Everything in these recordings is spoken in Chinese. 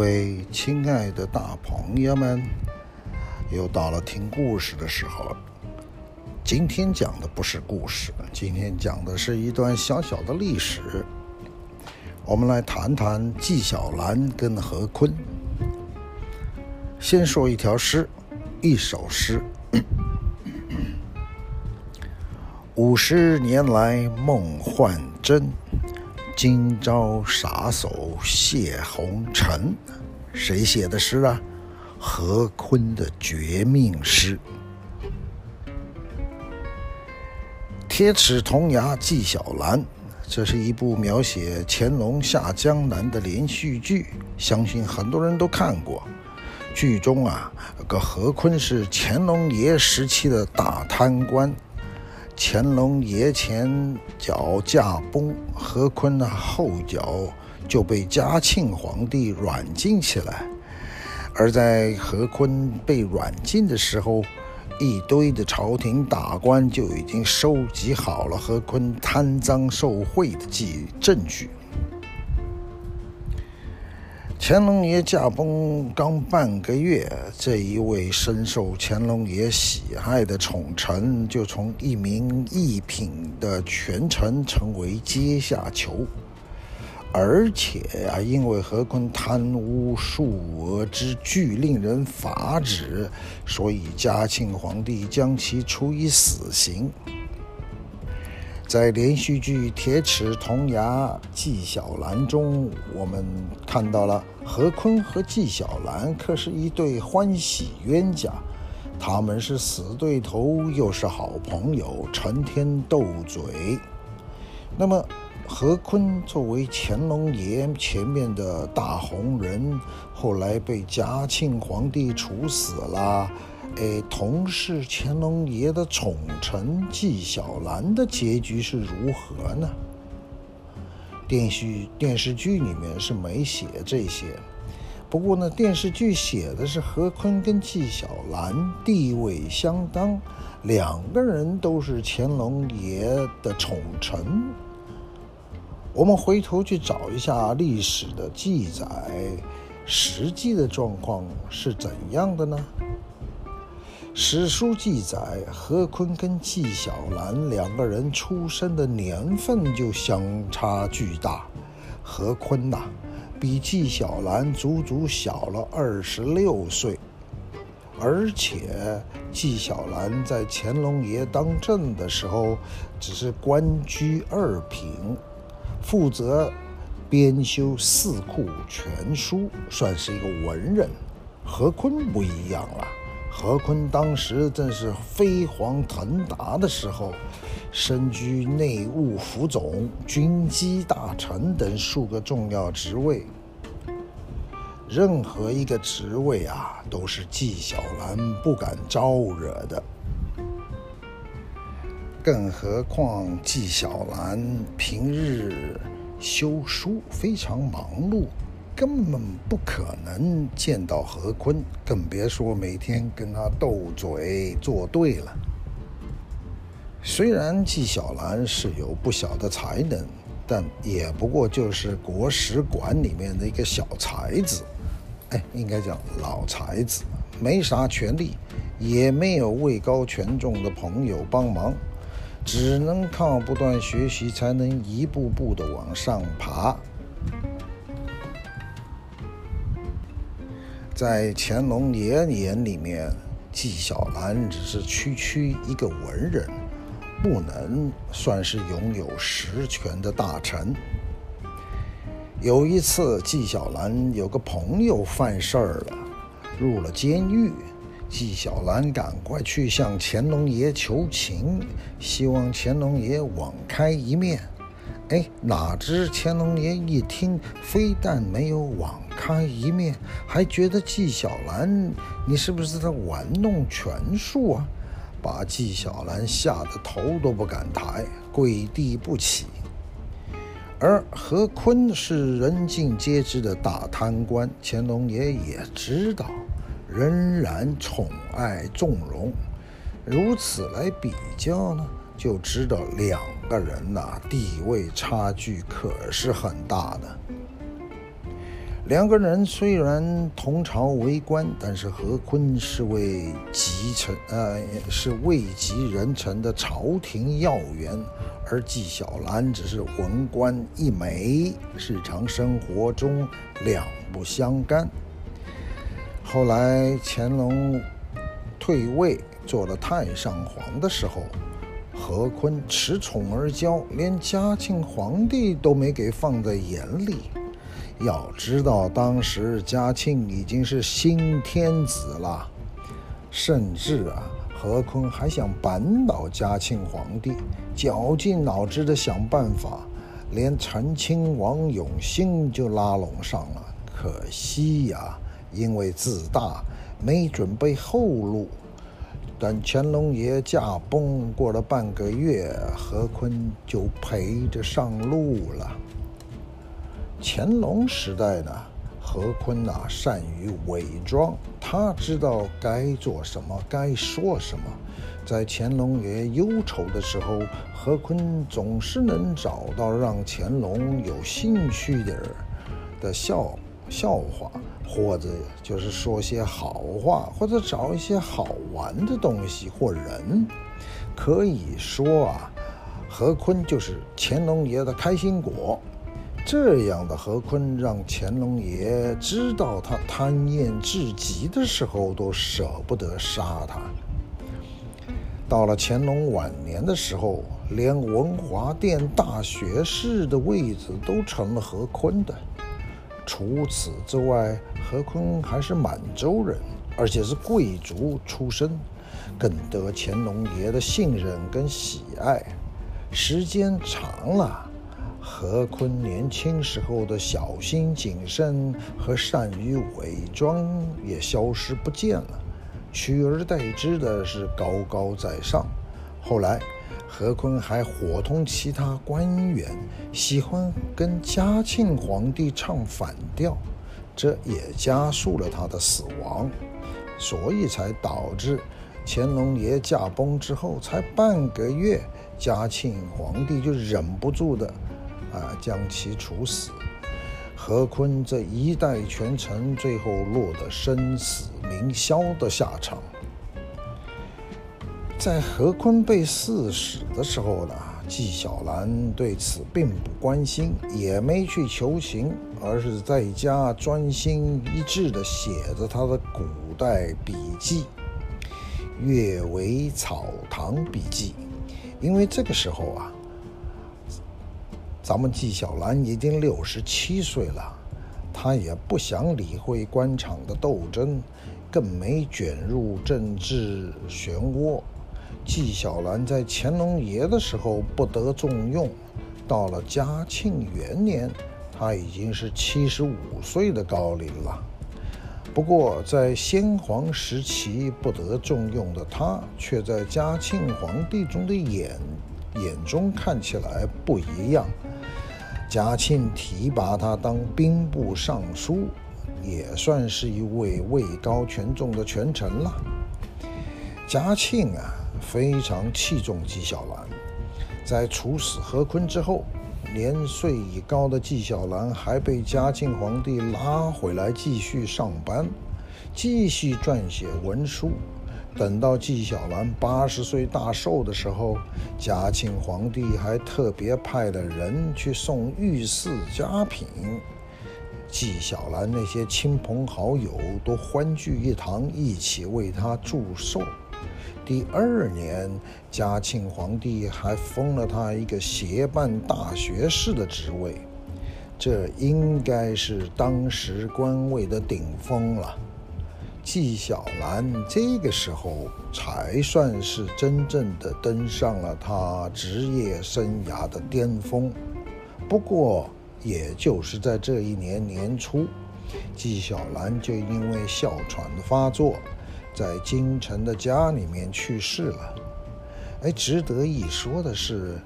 各位亲爱的大朋友们，又到了听故事的时候了。今天讲的不是故事，今天讲的是一段小小的历史。我们来谈谈纪晓岚跟何坤。先说一条诗，一首诗。五十年来梦幻真。今朝撒手谢红尘，谁写的诗啊？何坤的绝命诗。铁齿铜牙纪晓岚，这是一部描写乾隆下江南的连续剧，相信很多人都看过。剧中啊，个何坤是乾隆爷时期的大贪官。乾隆爷前脚驾崩，何坤呢后脚就被嘉庆皇帝软禁起来。而在何坤被软禁的时候，一堆的朝廷大官就已经收集好了何坤贪赃受贿的记证据。乾隆爷驾崩刚半个月，这一位深受乾隆爷喜爱的宠臣，就从一名一品的权臣成为阶下囚，而且啊，因为何坤贪污数额之巨，令人发指，所以嘉庆皇帝将其处以死刑。在连续剧《铁齿铜牙纪晓岚》中，我们看到了何坤和纪晓岚可是一对欢喜冤家，他们是死对头又是好朋友，成天斗嘴。那么，何坤作为乾隆爷前面的大红人，后来被嘉庆皇帝处死了。哎，同是乾隆爷的宠臣纪晓岚的结局是如何呢？电视电视剧里面是没写这些，不过呢，电视剧写的是何坤跟纪晓岚地位相当，两个人都是乾隆爷的宠臣。我们回头去找一下历史的记载，实际的状况是怎样的呢？史书记载，何坤跟纪晓岚两个人出生的年份就相差巨大。何坤呐、比纪晓岚足足小了二十六岁，而且纪晓岚在乾隆爷当政的时候，只是官居二品，负责编修四库全书，算是一个文人。何坤不一样了。何坤当时正是飞黄腾达的时候，身居内务府总、军机大臣等数个重要职位。任何一个职位啊，都是纪晓岚不敢招惹的。更何况纪晓岚平日修书，非常忙碌。根本不可能见到何坤，更别说每天跟他斗嘴作对了。虽然纪晓岚是有不小的才能，但也不过就是国史馆里面的一个小才子，哎，应该讲老才子，没啥权力，也没有位高权重的朋友帮忙，只能靠不断学习才能一步步的往上爬。在乾隆爷眼里面，纪晓岚只是区区一个文人，不能算是拥有实权的大臣。有一次，纪晓岚有个朋友犯事儿了，入了监狱。纪晓岚赶快去向乾隆爷求情，希望乾隆爷网开一面。哎，哪知乾隆爷一听，非但没有网开一面，还觉得纪晓岚，你是不是在玩弄权术啊？把纪晓岚吓得头都不敢抬，跪地不起。而何坤是人尽皆知的大贪官，乾隆爷也知道，仍然宠爱纵容。如此来比较呢，就知道两个人呐、地位差距可是很大的。两个人虽然同朝为官，但是何坤是位级臣，呃，是位极人臣的朝廷要员，而纪晓岚只是文官一枚，日常生活中两不相干。后来乾隆退位做了太上皇的时候，何坤恃宠而骄，连嘉庆皇帝都没给放在眼里。要知道，当时嘉庆已经是新天子了，甚至啊，何坤还想扳倒嘉庆皇帝，绞尽脑汁的想办法，连陈亲王永兴就拉拢上了。可惜呀，因为自大，没准备后路。但乾隆爷驾崩过了半个月，何坤就陪着上路了。乾隆时代呢，何坤呐、善于伪装，他知道该做什么，该说什么。在乾隆爷忧愁的时候，何坤总是能找到让乾隆有兴趣点的的笑笑话，或者就是说些好话，或者找一些好玩的东西或人。可以说啊，何坤就是乾隆爷的开心果。这样的何坤让乾隆爷知道他贪念至极的时候，都舍不得杀他。到了乾隆晚年的时候，连文华殿大学士的位子都成了何坤的。除此之外，何坤还是满洲人，而且是贵族出身，更得乾隆爷的信任跟喜爱。时间长了。何坤年轻时候的小心谨慎和善于伪装也消失不见了，取而代之的是高高在上。后来，何坤还伙同其他官员，喜欢跟嘉庆皇帝唱反调，这也加速了他的死亡，所以才导致乾隆爷驾崩之后才半个月，嘉庆皇帝就忍不住的。啊，将其处死。何坤这一代权臣最后落得生死名消的下场。在何坤被赐死的时候呢，纪晓岚对此并不关心，也没去求情，而是在家专心一致地写着他的古代笔记《阅微草堂笔记》，因为这个时候啊。咱们纪晓岚已经六十七岁了，他也不想理会官场的斗争，更没卷入政治漩涡。纪晓岚在乾隆爷的时候不得重用，到了嘉庆元年，他已经是七十五岁的高龄了。不过在先皇时期不得重用的他，却在嘉庆皇帝中的眼眼中看起来不一样。嘉庆提拔他当兵部尚书，也算是一位位高权重的权臣了。嘉庆啊，非常器重纪晓岚，在处死何坤之后，年岁已高的纪晓岚还被嘉庆皇帝拉回来继续上班，继续撰写文书。等到纪晓岚八十岁大寿的时候，嘉庆皇帝还特别派了人去送御赐佳品，纪晓岚那些亲朋好友都欢聚一堂，一起为他祝寿。第二年，嘉庆皇帝还封了他一个协办大学士的职位，这应该是当时官位的顶峰了。纪晓岚这个时候才算是真正的登上了他职业生涯的巅峰。不过，也就是在这一年年初，纪晓岚就因为哮喘发作，在京城的家里面去世了。哎，值得一说的是，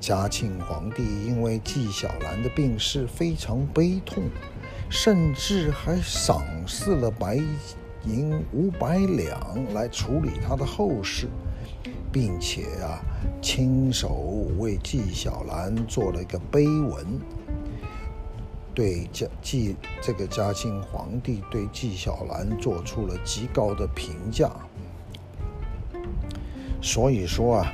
嘉庆皇帝因为纪晓岚的病逝非常悲痛，甚至还赏赐了白。银五百两来处理他的后事，并且啊，亲手为纪晓岚做了一个碑文，对嘉纪这个嘉庆皇帝对纪晓岚做出了极高的评价。所以说啊，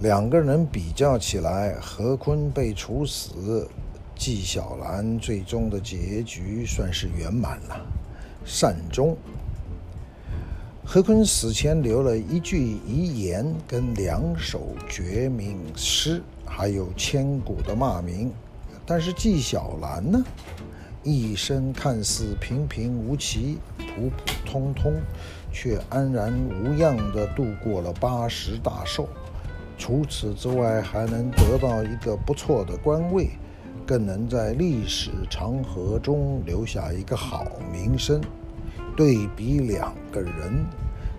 两个人比较起来，何坤被处死，纪晓岚最终的结局算是圆满了，善终。何坤死前留了一句遗言跟两首绝命诗，还有千古的骂名。但是纪晓岚呢，一生看似平平无奇、普普通通，却安然无恙地度过了八十大寿。除此之外，还能得到一个不错的官位，更能在历史长河中留下一个好名声。对比两个人，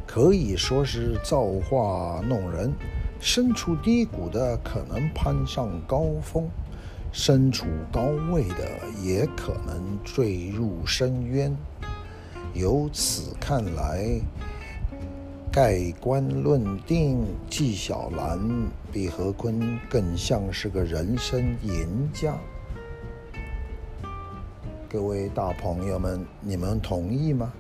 可以说是造化弄人。身处低谷的可能攀上高峰。身处高位的也可能坠入深渊。由此看来，盖棺论定，纪晓岚比何坤更像是个人生赢家。各位大朋友们，你们同意吗？